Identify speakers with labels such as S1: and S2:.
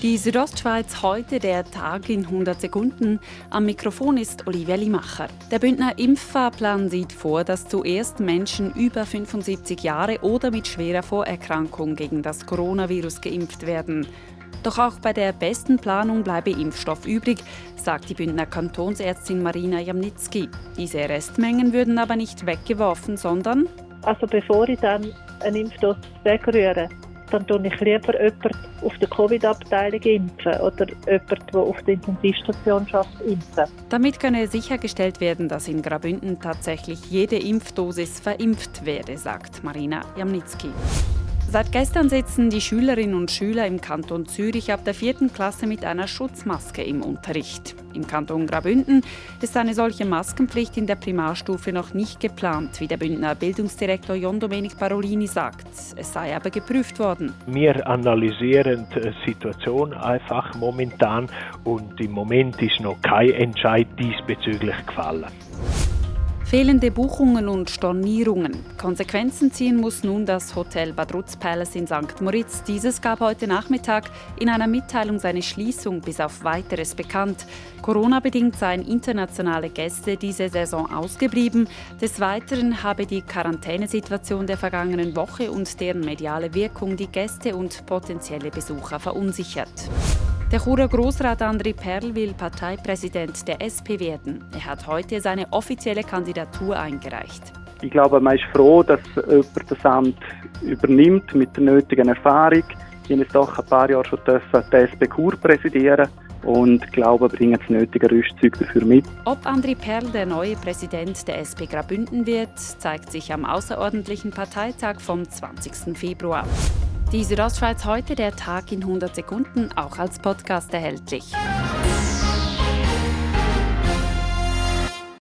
S1: Die Südostschweiz heute der Tag in 100 Sekunden. Am Mikrofon ist Olivia Limacher. Der Bündner Impffahrplan sieht vor, dass zuerst Menschen über 75 Jahre oder mit schwerer Vorerkrankung gegen das Coronavirus geimpft werden. Doch auch bei der besten Planung bleibe Impfstoff übrig, sagt die Bündner Kantonsärztin Marina Jamnitzki. Diese Restmengen würden aber nicht weggeworfen, sondern
S2: also bevor ich dann einen Impfstoff wegrühre, dann tue ich lieber jemanden auf der Covid-Abteilung impfen oder jemanden, der auf der Intensivstation schafft, impfen.
S1: Damit könne sichergestellt werden, dass in Grabünden tatsächlich jede Impfdosis verimpft werde, sagt Marina Jamnitzki. Seit gestern sitzen die Schülerinnen und Schüler im Kanton Zürich ab der vierten Klasse mit einer Schutzmaske im Unterricht. Im Kanton Graubünden ist eine solche Maskenpflicht in der Primarstufe noch nicht geplant, wie der Bündner Bildungsdirektor John Domenic Parolini sagt. Es sei aber geprüft worden.
S3: Wir analysieren die Situation einfach momentan und im Moment ist noch kein Entscheid diesbezüglich gefallen.
S1: Fehlende Buchungen und Stornierungen. Konsequenzen ziehen muss nun das Hotel Badruz Palace in St. Moritz. Dieses gab heute Nachmittag in einer Mitteilung seine Schließung bis auf weiteres bekannt. Corona-bedingt seien internationale Gäste diese Saison ausgeblieben. Des Weiteren habe die Quarantänesituation der vergangenen Woche und deren mediale Wirkung die Gäste und potenzielle Besucher verunsichert. Der Churer Grossrat André Perl will Parteipräsident der SP werden. Er hat heute seine offizielle Kandidatur eingereicht.
S4: Ich glaube, man ist froh, dass jemand das Amt übernimmt mit der nötigen Erfahrung. Ich habe doch ein paar Jahre schon die SP Kur präsidieren und glaube, bringen das nötige Rüstzeug dafür mit.
S1: Ob André Perl der neue Präsident der SP Graubünden wird, zeigt sich am außerordentlichen Parteitag vom 20. Februar. Die Südostschweiz heute, der Tag in 100 Sekunden, auch als Podcast erhältlich.